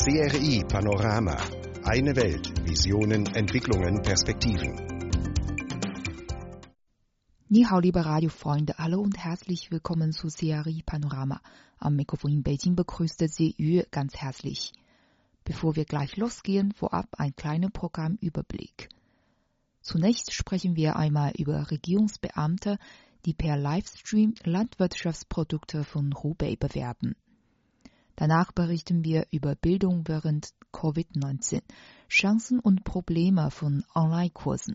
CRI Panorama. Eine Welt. Visionen, Entwicklungen, Perspektiven. 你好，liebe Radiofreunde, hallo und herzlich willkommen zu CRI Panorama. Am Mikrofon in Beijing begrüßte Sie Yu ganz herzlich. Bevor wir gleich losgehen, vorab ein kleiner Programmüberblick. Zunächst sprechen wir einmal über Regierungsbeamte, die per Livestream Landwirtschaftsprodukte von Hubei bewerben. Danach berichten wir über Bildung während Covid-19, Chancen und Probleme von Online-Kursen.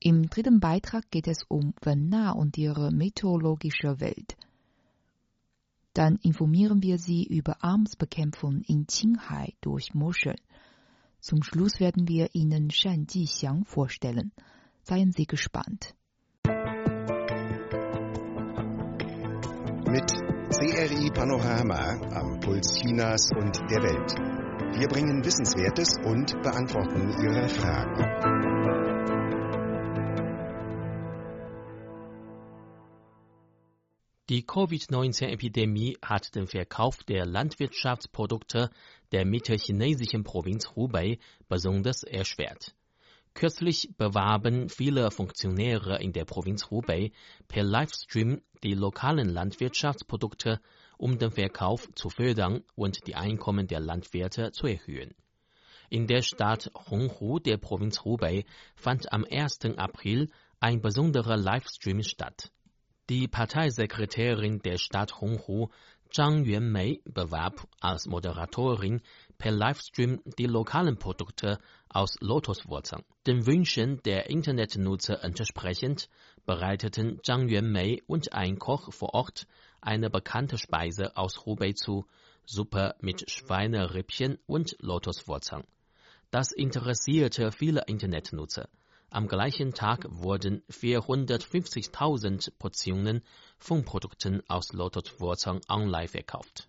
Im dritten Beitrag geht es um Wenna und ihre meteorologische Welt. Dann informieren wir Sie über Armsbekämpfung in Qinghai durch Muscheln. Zum Schluss werden wir Ihnen Shan Jixiang vorstellen. Seien Sie gespannt. Mit CRI Panorama am Puls Chinas und der Welt. Wir bringen Wissenswertes und beantworten Ihre Fragen. Die Covid-19-Epidemie hat den Verkauf der Landwirtschaftsprodukte der mittelchinesischen Provinz Hubei besonders erschwert. Kürzlich bewarben viele Funktionäre in der Provinz Hubei per Livestream die lokalen Landwirtschaftsprodukte, um den Verkauf zu fördern und die Einkommen der Landwirte zu erhöhen. In der Stadt Honghu der Provinz Hubei fand am 1. April ein besonderer Livestream statt. Die Parteisekretärin der Stadt Honghu, Zhang Yuanmei, bewarb als Moderatorin per Livestream die lokalen Produkte aus Lotuswurzeln. Den Wünschen der Internetnutzer entsprechend bereiteten Zhang Yuanmei und ein Koch vor Ort eine bekannte Speise aus Hubei zu, Suppe mit Schweinerippchen und Lotuswurzeln. Das interessierte viele Internetnutzer. Am gleichen Tag wurden 450.000 Portionen von Produkten aus Lotuswurzeln online verkauft.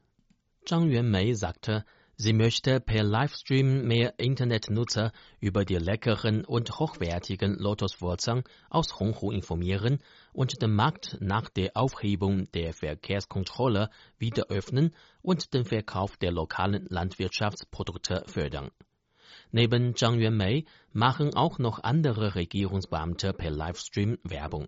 Zhang Yuanmei sagte, sie möchte per Livestream mehr Internetnutzer über die leckeren und hochwertigen Lotuswurzeln aus Honghu informieren und den Markt nach der Aufhebung der Verkehrskontrolle wieder öffnen und den Verkauf der lokalen Landwirtschaftsprodukte fördern. Neben Zhang Yuanmei machen auch noch andere Regierungsbeamte per Livestream Werbung.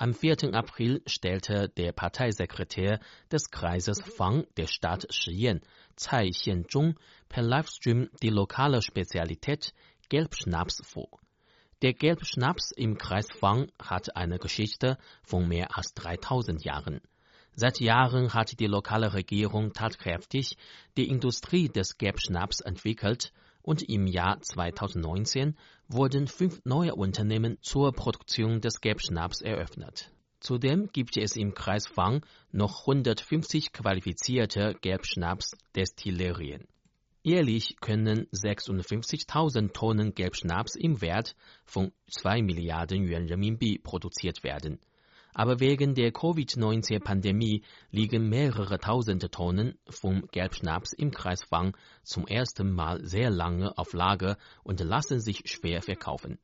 Am 4. April stellte der Parteisekretär des Kreises Fang der Stadt Shiyan, Cai Xianzhong, per Livestream die lokale Spezialität Gelbschnaps vor. Der Gelbschnaps im Kreis Fang hat eine Geschichte von mehr als 3000 Jahren. Seit Jahren hat die lokale Regierung tatkräftig die Industrie des Gelbschnaps entwickelt und im Jahr 2019 wurden fünf neue Unternehmen zur Produktion des Gelbschnaps eröffnet. Zudem gibt es im Kreis Fang noch 150 qualifizierte Gelbschnaps-Destillerien. Jährlich können 56.000 Tonnen Gelbschnaps im Wert von 2 Milliarden Yuan Renminbi produziert werden aber wegen der Covid-19-Pandemie liegen mehrere tausend Tonnen vom Gelbschnaps im Kreis Fang zum ersten Mal sehr lange auf Lager und lassen sich schwer verkaufen.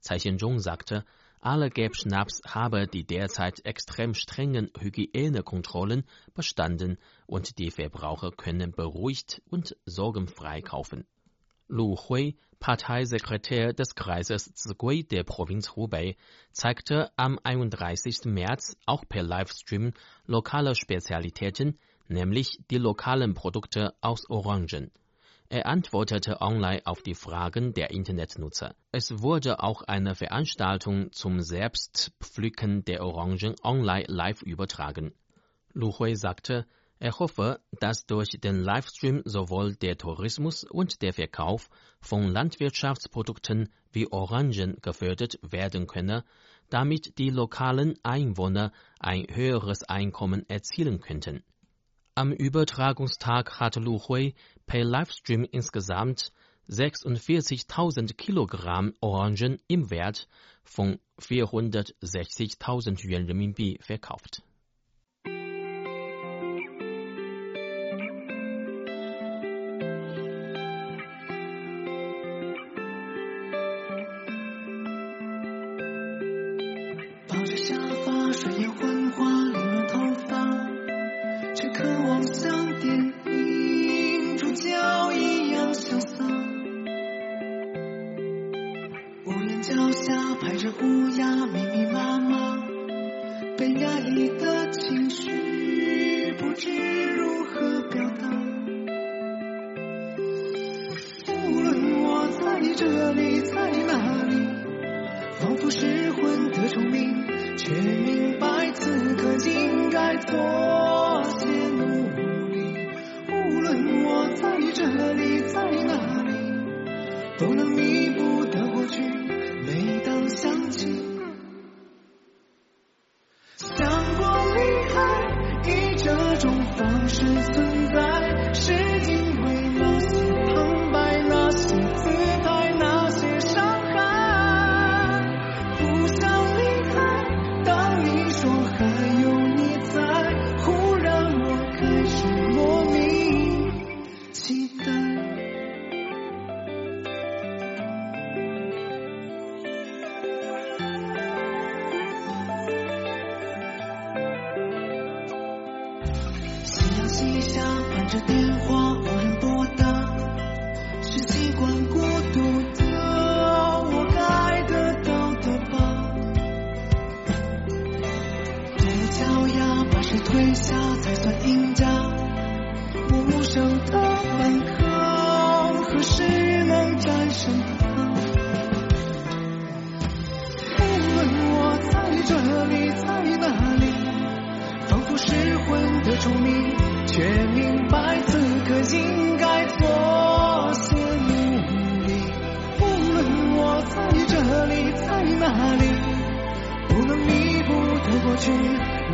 Tsai Xianzhong sagte, alle Gelbschnaps habe die derzeit extrem strengen Hygienekontrollen bestanden und die Verbraucher können beruhigt und sorgenfrei kaufen. Lu Hui, Parteisekretär des Kreises Zigui der Provinz Hubei, zeigte am 31. März auch per Livestream lokale Spezialitäten, nämlich die lokalen Produkte aus Orangen. Er antwortete online auf die Fragen der Internetnutzer. Es wurde auch eine Veranstaltung zum Selbstpflücken der Orangen online live übertragen. Lu Hui sagte, er hoffe, dass durch den Livestream sowohl der Tourismus und der Verkauf von Landwirtschaftsprodukten wie Orangen gefördert werden könne, damit die lokalen Einwohner ein höheres Einkommen erzielen könnten. Am Übertragungstag hat Lu Hui per Livestream insgesamt 46.000 Kilogramm Orangen im Wert von 460.000 Yuan Renminbi verkauft. 在这里在那里都能弥补的过去每当想起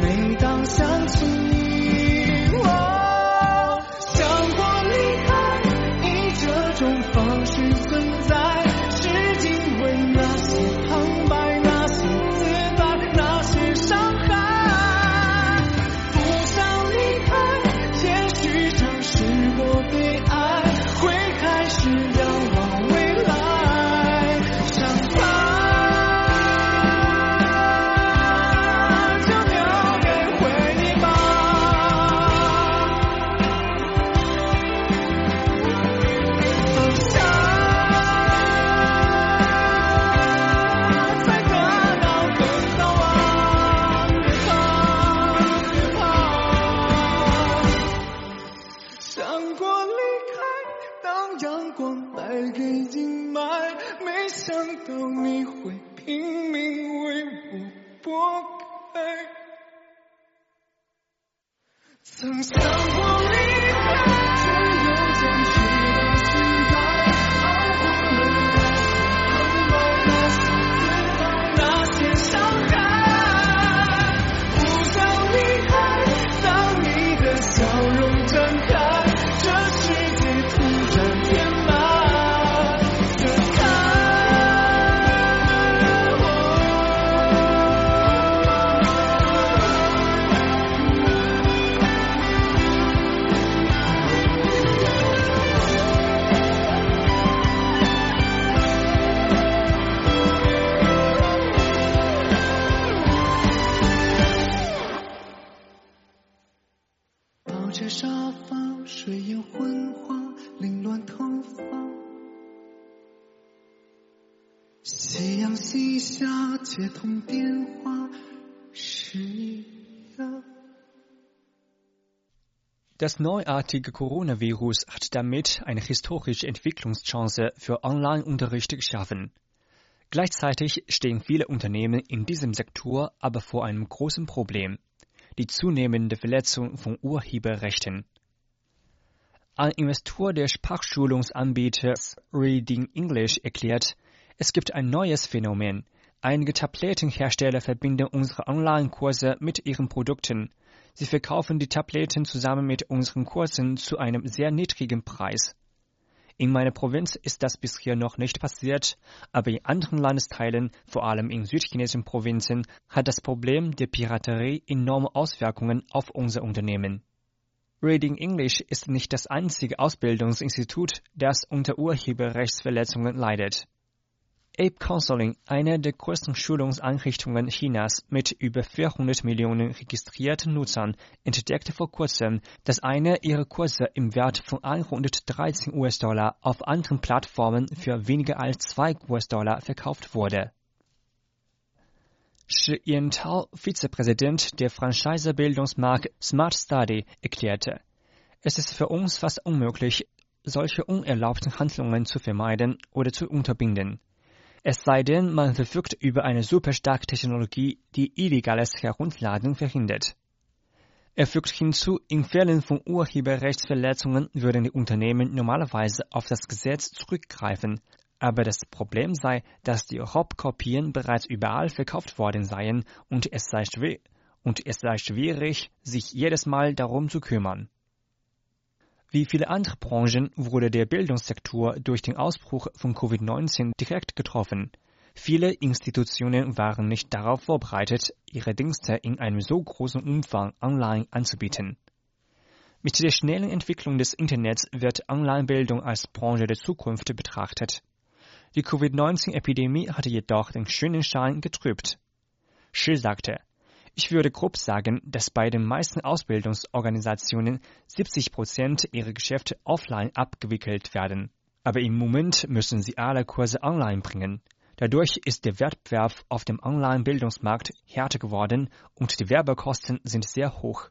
每当想起你。Some someone Das neuartige Coronavirus hat damit eine historische Entwicklungschance für Online-Unterricht geschaffen. Gleichzeitig stehen viele Unternehmen in diesem Sektor aber vor einem großen Problem, die zunehmende Verletzung von Urheberrechten. Ein Investor der Sprachschulungsanbieter Reading English erklärt, es gibt ein neues Phänomen. Einige Tablettenhersteller verbinden unsere Online-Kurse mit ihren Produkten Sie verkaufen die Tabletten zusammen mit unseren Kursen zu einem sehr niedrigen Preis. In meiner Provinz ist das bisher noch nicht passiert, aber in anderen Landesteilen, vor allem in südchinesischen Provinzen, hat das Problem der Piraterie enorme Auswirkungen auf unser Unternehmen. Reading English ist nicht das einzige Ausbildungsinstitut, das unter Urheberrechtsverletzungen leidet. Ape Counseling, eine der größten Schulungseinrichtungen Chinas mit über 400 Millionen registrierten Nutzern, entdeckte vor kurzem, dass einer ihrer Kurse im Wert von 113 US-Dollar auf anderen Plattformen für weniger als 2 US-Dollar verkauft wurde. Shi Yintao, Vizepräsident der Franchise-Bildungsmarke Smart Study, erklärte, es ist für uns fast unmöglich, solche unerlaubten Handlungen zu vermeiden oder zu unterbinden. Es sei denn, man verfügt über eine superstarke Technologie, die illegales Herunterladen verhindert. Er fügt hinzu, in Fällen von Urheberrechtsverletzungen würden die Unternehmen normalerweise auf das Gesetz zurückgreifen, aber das Problem sei, dass die Raubkopien bereits überall verkauft worden seien und es sei, und es sei schwierig, sich jedes Mal darum zu kümmern. Wie viele andere Branchen wurde der Bildungssektor durch den Ausbruch von Covid-19 direkt getroffen. Viele Institutionen waren nicht darauf vorbereitet, ihre Dienste in einem so großen Umfang online anzubieten. Mit der schnellen Entwicklung des Internets wird Online-Bildung als Branche der Zukunft betrachtet. Die Covid-19-Epidemie hatte jedoch den schönen Schein getrübt. Shi sagte, ich würde grob sagen, dass bei den meisten Ausbildungsorganisationen 70 Prozent ihrer Geschäfte offline abgewickelt werden. Aber im Moment müssen sie alle Kurse online bringen. Dadurch ist der Wettbewerb auf dem Online-Bildungsmarkt härter geworden und die Werbekosten sind sehr hoch.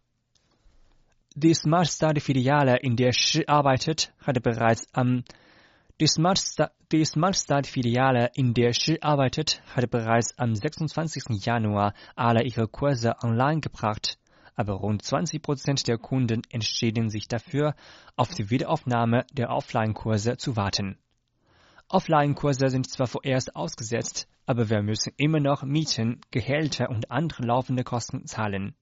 Die Smart Study Filiale, in der Shi arbeitet, hatte bereits am die Smart, Sta die Smart Start Filiale, in der Shi arbeitet, hatte bereits am 26. Januar alle ihre Kurse online gebracht, aber rund 20 Prozent der Kunden entschieden sich dafür, auf die Wiederaufnahme der Offline-Kurse zu warten. Offline-Kurse sind zwar vorerst ausgesetzt, aber wir müssen immer noch Mieten, Gehälter und andere laufende Kosten zahlen.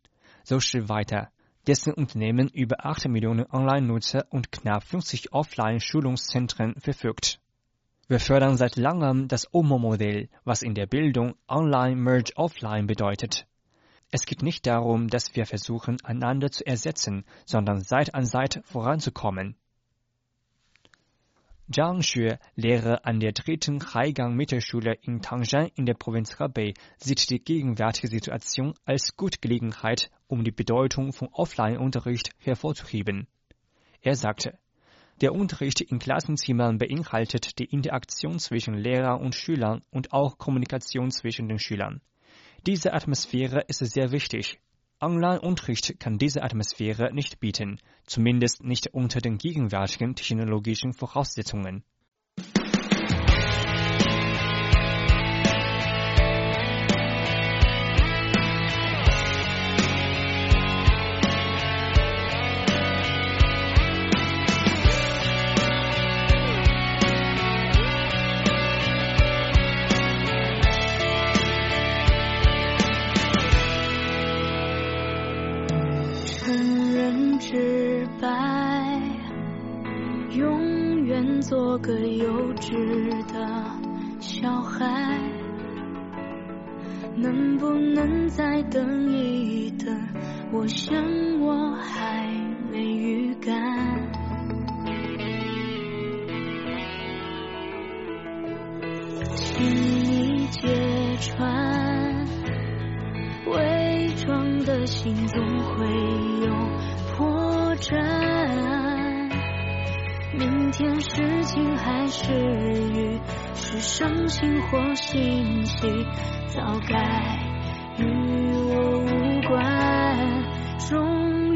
So Shi weiter dessen Unternehmen über 8 Millionen Online-Nutzer und knapp 50 Offline-Schulungszentren verfügt. Wir fördern seit langem das OMO-Modell, was in der Bildung Online-Merge-Offline bedeutet. Es geht nicht darum, dass wir versuchen, einander zu ersetzen, sondern Seite an Seite voranzukommen. Zhang Xue, Lehrer an der dritten Haigang-Mittelschule in Tangshan in der Provinz Hebei, sieht die gegenwärtige Situation als gute Gelegenheit, um die Bedeutung von Offline-Unterricht hervorzuheben. Er sagte, der Unterricht in Klassenzimmern beinhaltet die Interaktion zwischen Lehrer und Schülern und auch Kommunikation zwischen den Schülern. Diese Atmosphäre ist sehr wichtig, Online-Unterricht kann diese Atmosphäre nicht bieten, zumindest nicht unter den gegenwärtigen technologischen Voraussetzungen. 是雨，是伤心或欣喜，早该与我无关。终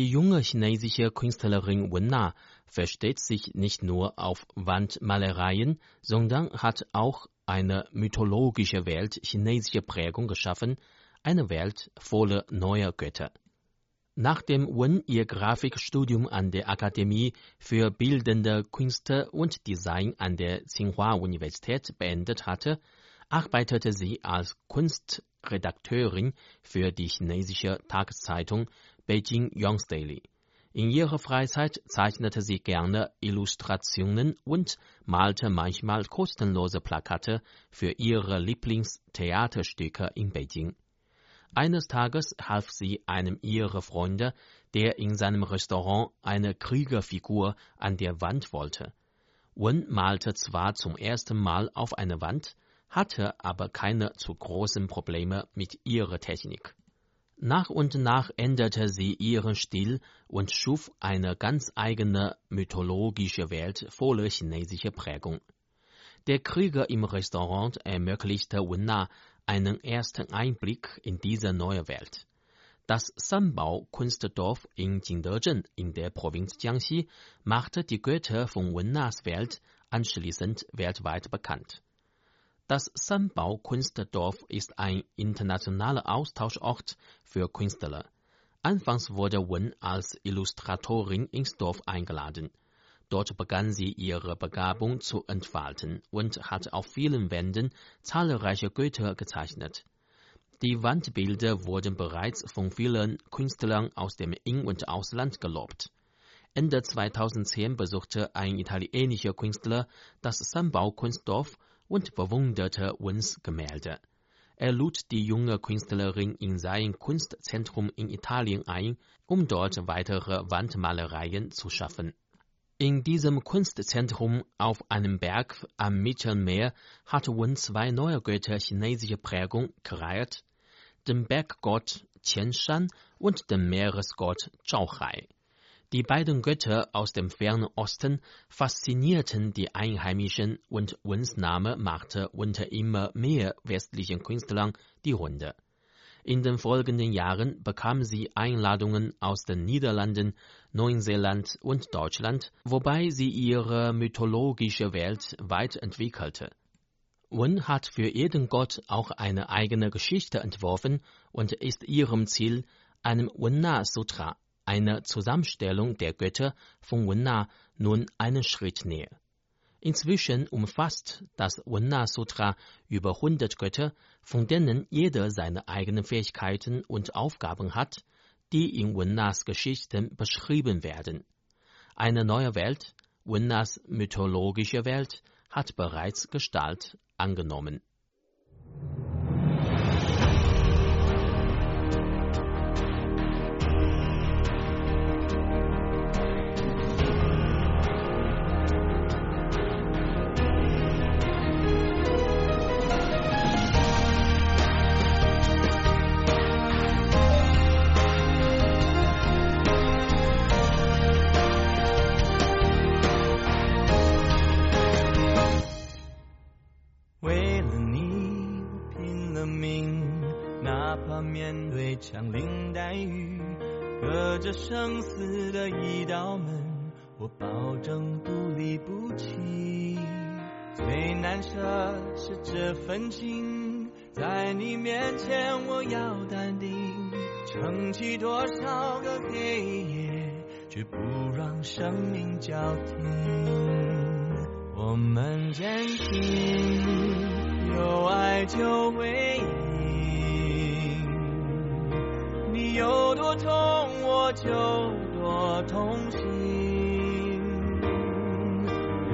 Die junge chinesische Künstlerin Wen Na versteht sich nicht nur auf Wandmalereien, sondern hat auch eine mythologische Welt chinesischer Prägung geschaffen, eine Welt voller neuer Götter. Nachdem Wen ihr Grafikstudium an der Akademie für Bildende Künste und Design an der Tsinghua-Universität beendet hatte, arbeitete sie als Kunstredakteurin für die chinesische Tageszeitung Beijing Young's Daily. In ihrer Freizeit zeichnete sie gerne Illustrationen und malte manchmal kostenlose Plakate für ihre Lieblingstheaterstücke in Beijing. Eines Tages half sie einem ihrer Freunde, der in seinem Restaurant eine Kriegerfigur an der Wand wollte. Wen malte zwar zum ersten Mal auf eine Wand, hatte aber keine zu großen Probleme mit ihrer Technik. Nach und nach änderte sie ihren Stil und schuf eine ganz eigene mythologische Welt voller chinesischer Prägung. Der Krieger im Restaurant ermöglichte Wenna einen ersten Einblick in diese neue Welt. Das Sanbao-Kunstdorf in Jingdezhen in der Provinz Jiangxi machte die Götter von Wennas Welt anschließend weltweit bekannt. Das Sanbao-Kunstdorf ist ein internationaler Austauschort für Künstler. Anfangs wurde Wen als Illustratorin ins Dorf eingeladen. Dort begann sie ihre Begabung zu entfalten und hat auf vielen Wänden zahlreiche Götter gezeichnet. Die Wandbilder wurden bereits von vielen Künstlern aus dem In- und Ausland gelobt. Ende 2010 besuchte ein italienischer Künstler das Sanbao-Kunstdorf und bewunderte Wens Gemälde. Er lud die junge Künstlerin in sein Kunstzentrum in Italien ein, um dort weitere Wandmalereien zu schaffen. In diesem Kunstzentrum auf einem Berg am Mittelmeer hat Wen zwei neue Götter chinesischer Prägung kreiert, den Berggott Qianshan und den Meeresgott Zhaohai. Die beiden Götter aus dem fernen Osten faszinierten die Einheimischen und Wens Name machte unter immer mehr westlichen Künstlern die Runde. In den folgenden Jahren bekam sie Einladungen aus den Niederlanden, Neuseeland und Deutschland, wobei sie ihre mythologische Welt weit entwickelte. Wen hat für jeden Gott auch eine eigene Geschichte entworfen und ist ihrem Ziel, einem Wenna Sutra, einer Zusammenstellung der Götter von Wenna, nun einen Schritt näher. Inzwischen umfasst das Wenna Sutra über 100 Götter, von denen jeder seine eigenen Fähigkeiten und Aufgaben hat, die in Wennas Geschichten beschrieben werden. Eine neue Welt, Wennas mythologische Welt, hat bereits Gestalt angenommen. 隔着生死的一道门，我保证不离不弃。最难舍是这份情，在你面前我要淡定，撑起多少个黑夜，却不让生命交停。我们坚信，有爱就会赢。你有多痛，我就多痛心。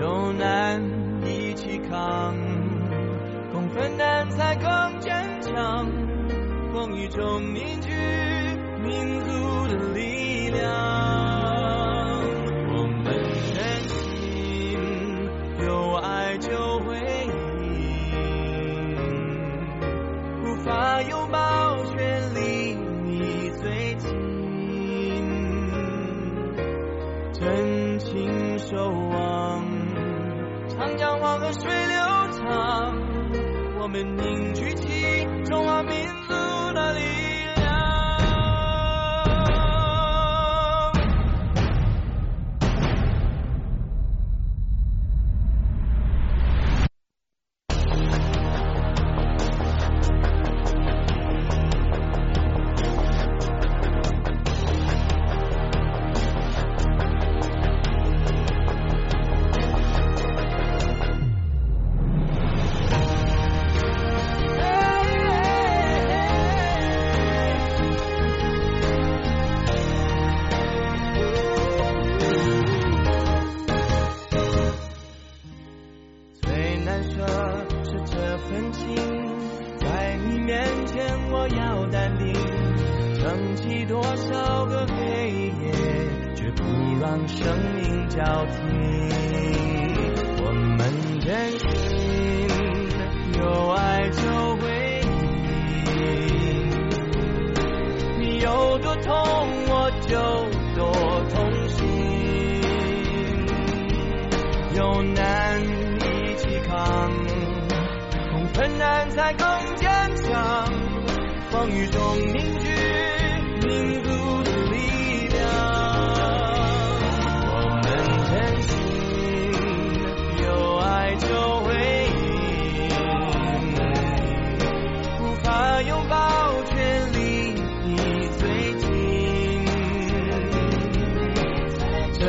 有难一起扛，共分担才更坚强。风雨中凝聚民族的力量。们凝聚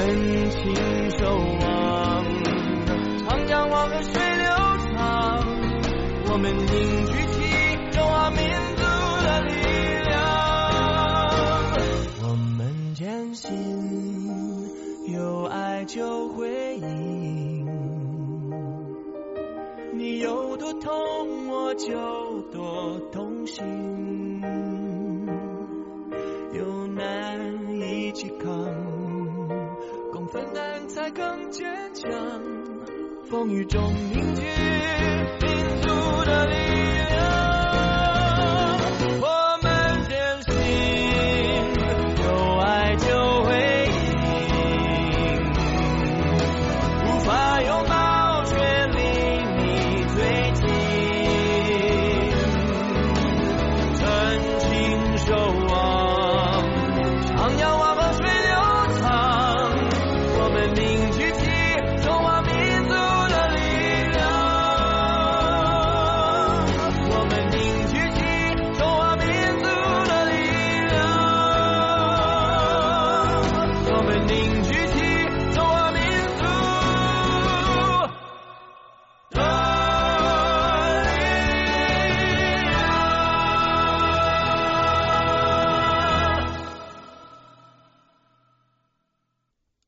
真情守望，长江黄河水流长，我们凝聚起中华民族的力量。我们坚信有爱就会赢，你有多痛，我就多痛心。风雨中凝聚民族的力量。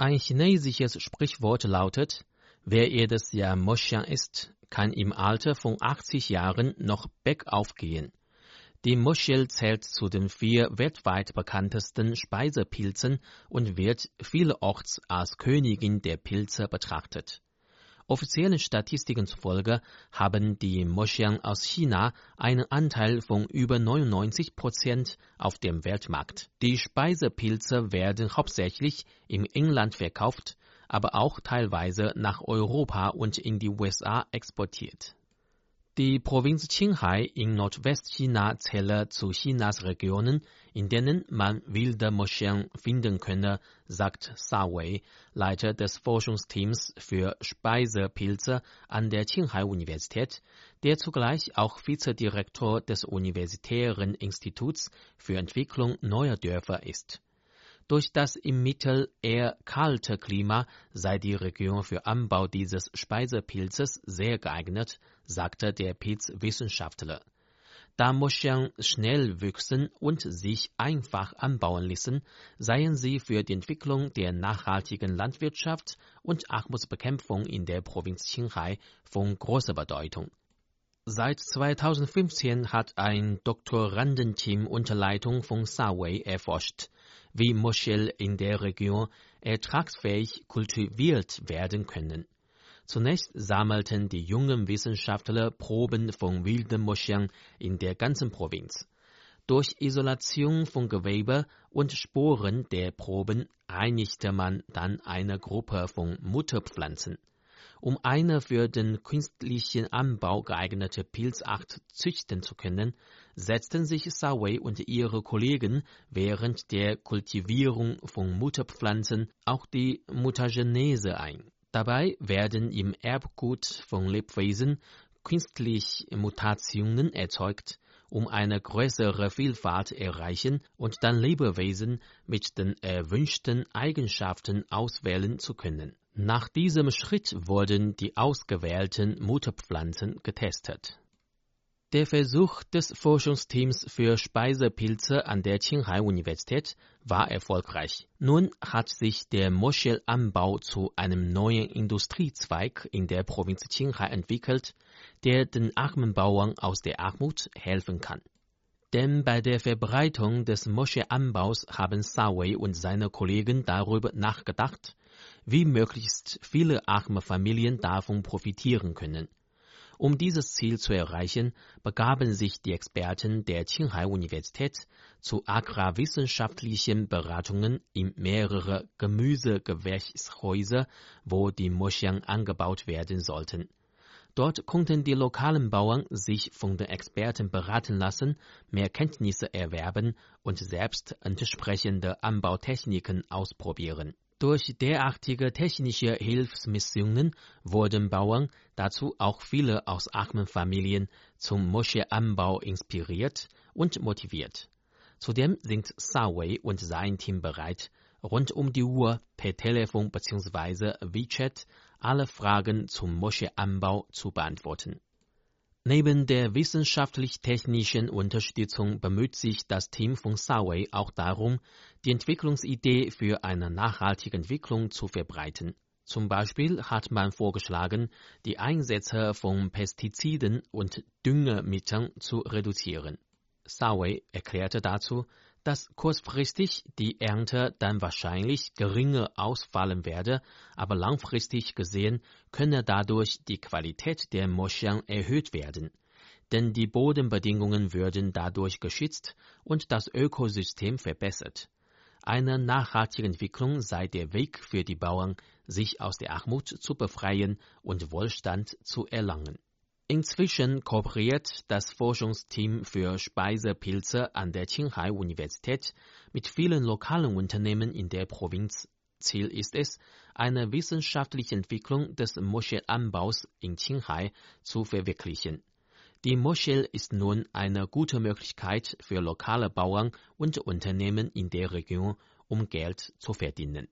Ein chinesisches Sprichwort lautet, wer jedes Jahr Moschean isst, kann im Alter von 80 Jahren noch bergauf gehen. Die Moschel zählt zu den vier weltweit bekanntesten Speisepilzen und wird vielerorts als Königin der Pilze betrachtet. Offiziellen Statistiken zufolge haben die Moschean aus China einen Anteil von über 99 Prozent auf dem Weltmarkt. Die Speisepilze werden hauptsächlich im Inland verkauft, aber auch teilweise nach Europa und in die USA exportiert. Die Provinz Qinghai in Nordwestchina zähle zu Chinas Regionen, in denen man wilde Moscheen finden könne, sagt Sa Wei, Leiter des Forschungsteams für Speisepilze an der Qinghai-Universität, der zugleich auch Vizedirektor des Universitären Instituts für Entwicklung neuer Dörfer ist. Durch das im Mittel eher kalte Klima sei die Region für Anbau dieses Speisepilzes sehr geeignet, sagte der Pilzwissenschaftler. Da Moscheen schnell wüchsen und sich einfach anbauen ließen, seien sie für die Entwicklung der nachhaltigen Landwirtschaft und Armutsbekämpfung in der Provinz Qinghai von großer Bedeutung. Seit 2015 hat ein Doktorandenteam unter Leitung von Sawei erforscht, wie Moschel in der Region ertragsfähig kultiviert werden können. Zunächst sammelten die jungen Wissenschaftler Proben von wilden Moscheen in der ganzen Provinz. Durch Isolation von Gewebe und Sporen der Proben einigte man dann eine Gruppe von Mutterpflanzen. Um eine für den künstlichen Anbau geeignete Pilzart züchten zu können, setzten sich Sawei und ihre Kollegen während der Kultivierung von Mutterpflanzen auch die Mutagenese ein. Dabei werden im Erbgut von Lebewesen künstlich Mutationen erzeugt, um eine größere Vielfalt erreichen und dann Lebewesen mit den erwünschten Eigenschaften auswählen zu können. Nach diesem Schritt wurden die ausgewählten Mutterpflanzen getestet. Der Versuch des Forschungsteams für Speisepilze an der Qinghai-Universität war erfolgreich. Nun hat sich der Moschelanbau zu einem neuen Industriezweig in der Provinz Qinghai entwickelt, der den armen Bauern aus der Armut helfen kann. Denn bei der Verbreitung des Moscheeanbaus haben Sawei und seine Kollegen darüber nachgedacht, wie möglichst viele arme Familien davon profitieren können. Um dieses Ziel zu erreichen, begaben sich die Experten der Qinghai-Universität zu agrarwissenschaftlichen Beratungen in mehrere Gemüsegewächshäuser, wo die Moscheen angebaut werden sollten. Dort konnten die lokalen Bauern sich von den Experten beraten lassen, mehr Kenntnisse erwerben und selbst entsprechende Anbautechniken ausprobieren. Durch derartige technische Hilfsmissionen wurden Bauern, dazu auch viele aus armen Familien, zum Moscheeanbau inspiriert und motiviert. Zudem sind Sawei und sein Team bereit, rund um die Uhr per Telefon bzw. WeChat alle Fragen zum Moscheeanbau zu beantworten. Neben der wissenschaftlich-technischen Unterstützung bemüht sich das Team von Sawei auch darum, die Entwicklungsidee für eine nachhaltige Entwicklung zu verbreiten. Zum Beispiel hat man vorgeschlagen, die Einsätze von Pestiziden und Düngemitteln zu reduzieren. Sawei erklärte dazu, dass kurzfristig die Ernte dann wahrscheinlich geringer ausfallen werde, aber langfristig gesehen könne dadurch die Qualität der Moscheen erhöht werden. Denn die Bodenbedingungen würden dadurch geschützt und das Ökosystem verbessert. Eine nachhaltige Entwicklung sei der Weg für die Bauern, sich aus der Armut zu befreien und Wohlstand zu erlangen. Inzwischen kooperiert das Forschungsteam für Speisepilze an der Qinghai-Universität mit vielen lokalen Unternehmen in der Provinz. Ziel ist es, eine wissenschaftliche Entwicklung des Moscheeanbaus in Qinghai zu verwirklichen. Die Moschee ist nun eine gute Möglichkeit für lokale Bauern und Unternehmen in der Region, um Geld zu verdienen.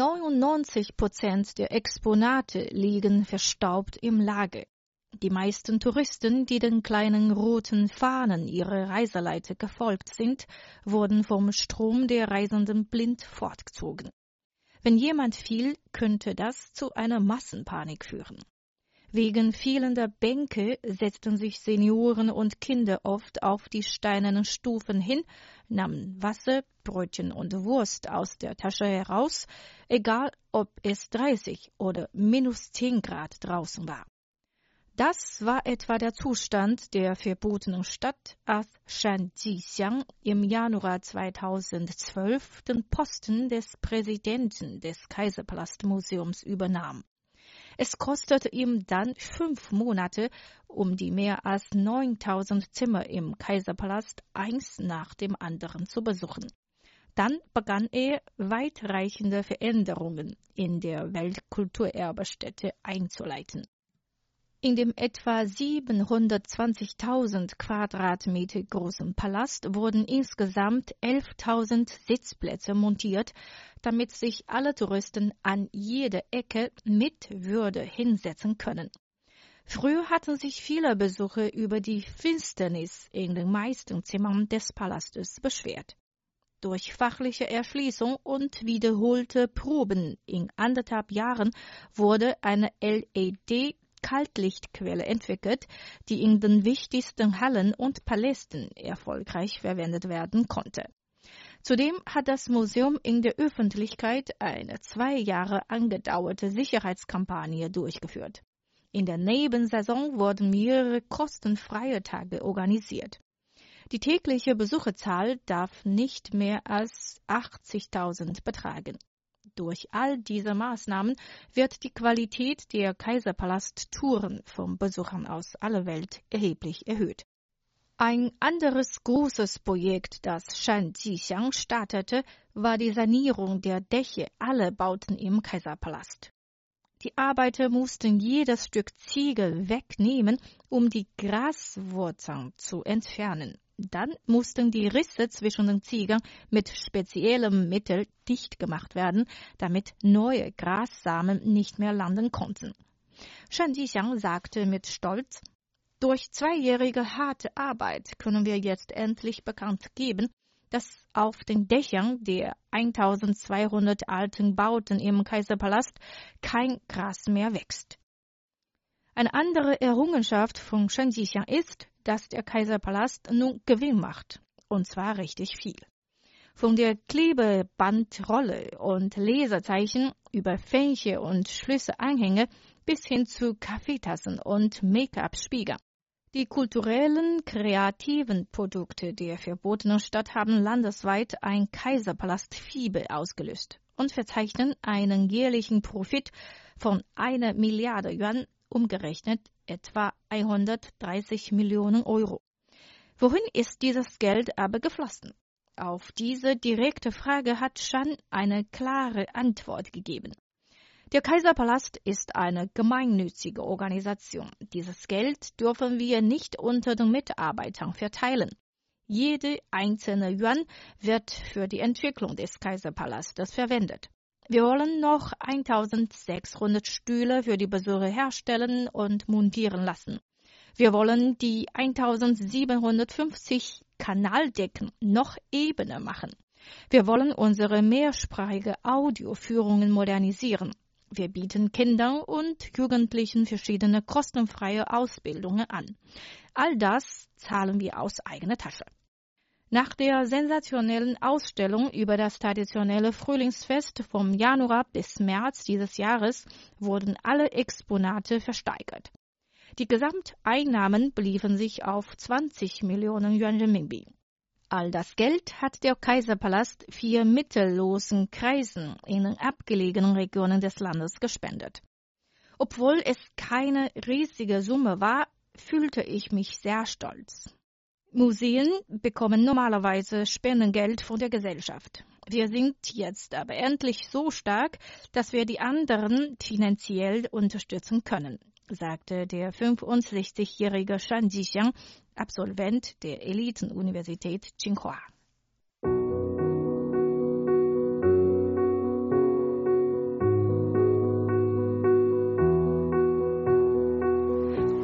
99 Prozent der Exponate liegen verstaubt im Lager. Die meisten Touristen, die den kleinen roten Fahnen ihrer Reiseleiter gefolgt sind, wurden vom Strom der Reisenden blind fortgezogen. Wenn jemand fiel, könnte das zu einer Massenpanik führen. Wegen fehlender Bänke setzten sich Senioren und Kinder oft auf die steinernen Stufen hin, nahmen Wasser, Brötchen und Wurst aus der Tasche heraus, egal ob es 30 oder minus 10 Grad draußen war. Das war etwa der Zustand der verbotenen Stadt, als Shan Jixiang im Januar 2012 den Posten des Präsidenten des Kaiserpalastmuseums übernahm. Es kostete ihm dann fünf Monate, um die mehr als 9000 Zimmer im Kaiserpalast eins nach dem anderen zu besuchen. Dann begann er, weitreichende Veränderungen in der Weltkulturerbestätte einzuleiten. In dem etwa 720.000 Quadratmeter großen Palast wurden insgesamt 11.000 Sitzplätze montiert, damit sich alle Touristen an jeder Ecke mit Würde hinsetzen können. Früher hatten sich viele Besucher über die Finsternis in den meisten Zimmern des Palastes beschwert. Durch fachliche Erschließung und wiederholte Proben in anderthalb Jahren wurde eine LED Kaltlichtquelle entwickelt, die in den wichtigsten Hallen und Palästen erfolgreich verwendet werden konnte. Zudem hat das Museum in der Öffentlichkeit eine zwei Jahre angedauerte Sicherheitskampagne durchgeführt. In der Nebensaison wurden mehrere kostenfreie Tage organisiert. Die tägliche Besucherzahl darf nicht mehr als 80.000 betragen. Durch all diese Maßnahmen wird die Qualität der Kaiserpalast-Touren von Besuchern aus aller Welt erheblich erhöht. Ein anderes großes Projekt, das Shan Jixiang startete, war die Sanierung der Dächer aller Bauten im Kaiserpalast. Die Arbeiter mussten jedes Stück Ziegel wegnehmen, um die Graswurzeln zu entfernen. Dann mussten die Risse zwischen den Ziegeln mit speziellem Mittel dicht gemacht werden, damit neue Grassamen nicht mehr landen konnten. Shan Jixiang sagte mit Stolz, durch zweijährige harte Arbeit können wir jetzt endlich bekannt geben, dass auf den Dächern der 1200 alten Bauten im Kaiserpalast kein Gras mehr wächst. Eine andere Errungenschaft von Shan Jixiang ist, dass der Kaiserpalast nun Gewinn macht. Und zwar richtig viel. Von der Klebebandrolle und Leserzeichen über Fähnchen und Schlüsselanhänge bis hin zu Kaffeetassen und Make-up-Spiegel. Die kulturellen, kreativen Produkte der verbotenen Stadt haben landesweit ein Kaiserpalast-Fieber ausgelöst und verzeichnen einen jährlichen Profit von einer Milliarde Yuan umgerechnet etwa 130 Millionen Euro. Wohin ist dieses Geld aber geflossen? Auf diese direkte Frage hat Shan eine klare Antwort gegeben. Der Kaiserpalast ist eine gemeinnützige Organisation. Dieses Geld dürfen wir nicht unter den Mitarbeitern verteilen. Jede einzelne Yuan wird für die Entwicklung des Kaiserpalastes verwendet. Wir wollen noch 1600 Stühle für die Besucher herstellen und montieren lassen. Wir wollen die 1750 Kanaldecken noch ebener machen. Wir wollen unsere mehrsprachige Audioführungen modernisieren. Wir bieten Kindern und Jugendlichen verschiedene kostenfreie Ausbildungen an. All das zahlen wir aus eigener Tasche. Nach der sensationellen Ausstellung über das traditionelle Frühlingsfest vom Januar bis März dieses Jahres wurden alle Exponate versteigert. Die Gesamteinnahmen beliefen sich auf 20 Millionen Yuan Renminbi. All das Geld hat der Kaiserpalast vier mittellosen Kreisen in abgelegenen Regionen des Landes gespendet. Obwohl es keine riesige Summe war, fühlte ich mich sehr stolz. Museen bekommen normalerweise Spendengeld von der Gesellschaft. Wir sind jetzt aber endlich so stark, dass wir die anderen finanziell unterstützen können, sagte der 65-jährige Shan Jixiang, Absolvent der Elitenuniversität Tsinghua.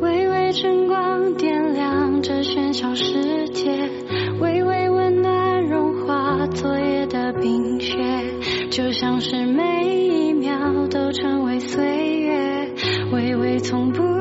Wei 这喧嚣世界，微微温暖融化昨夜的冰雪，就像是每一秒都成为岁月，微微从不。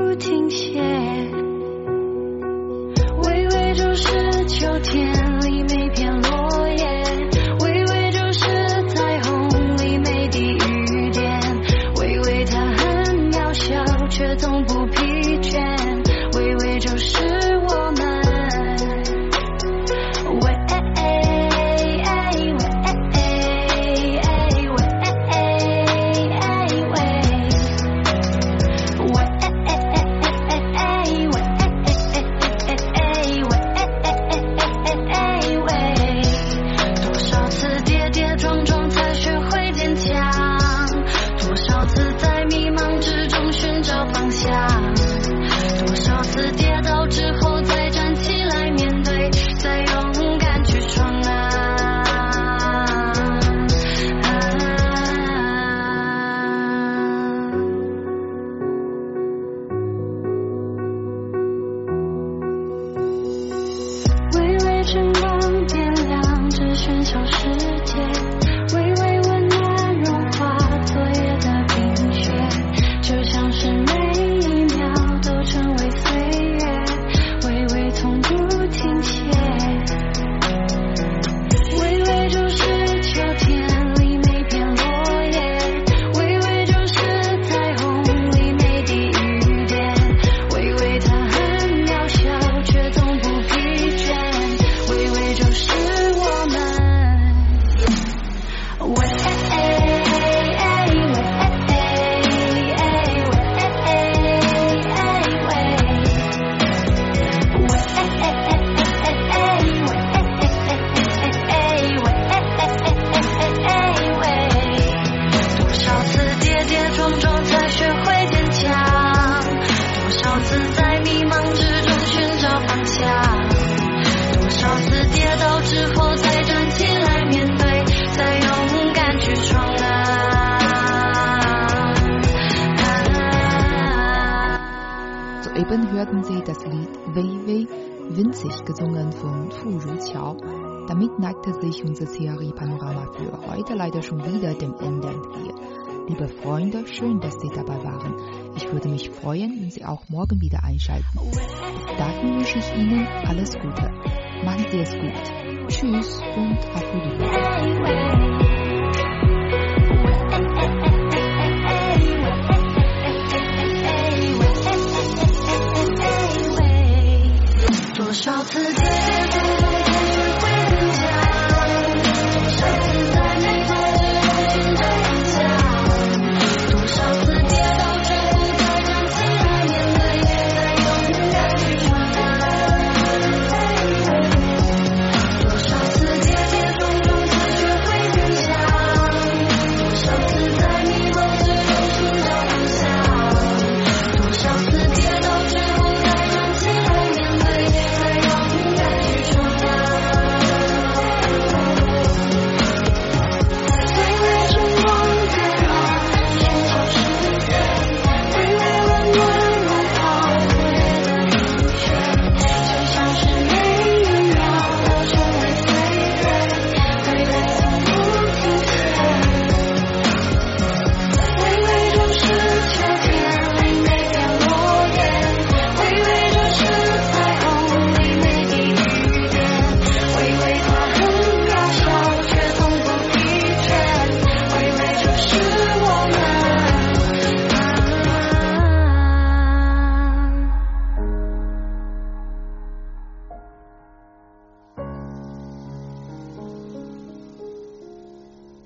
einschalten. Dafür wünsche ich Ihnen alles Gute. Machen Sie es gut. Tschüss und auf Wiedersehen. 多少次跌跌？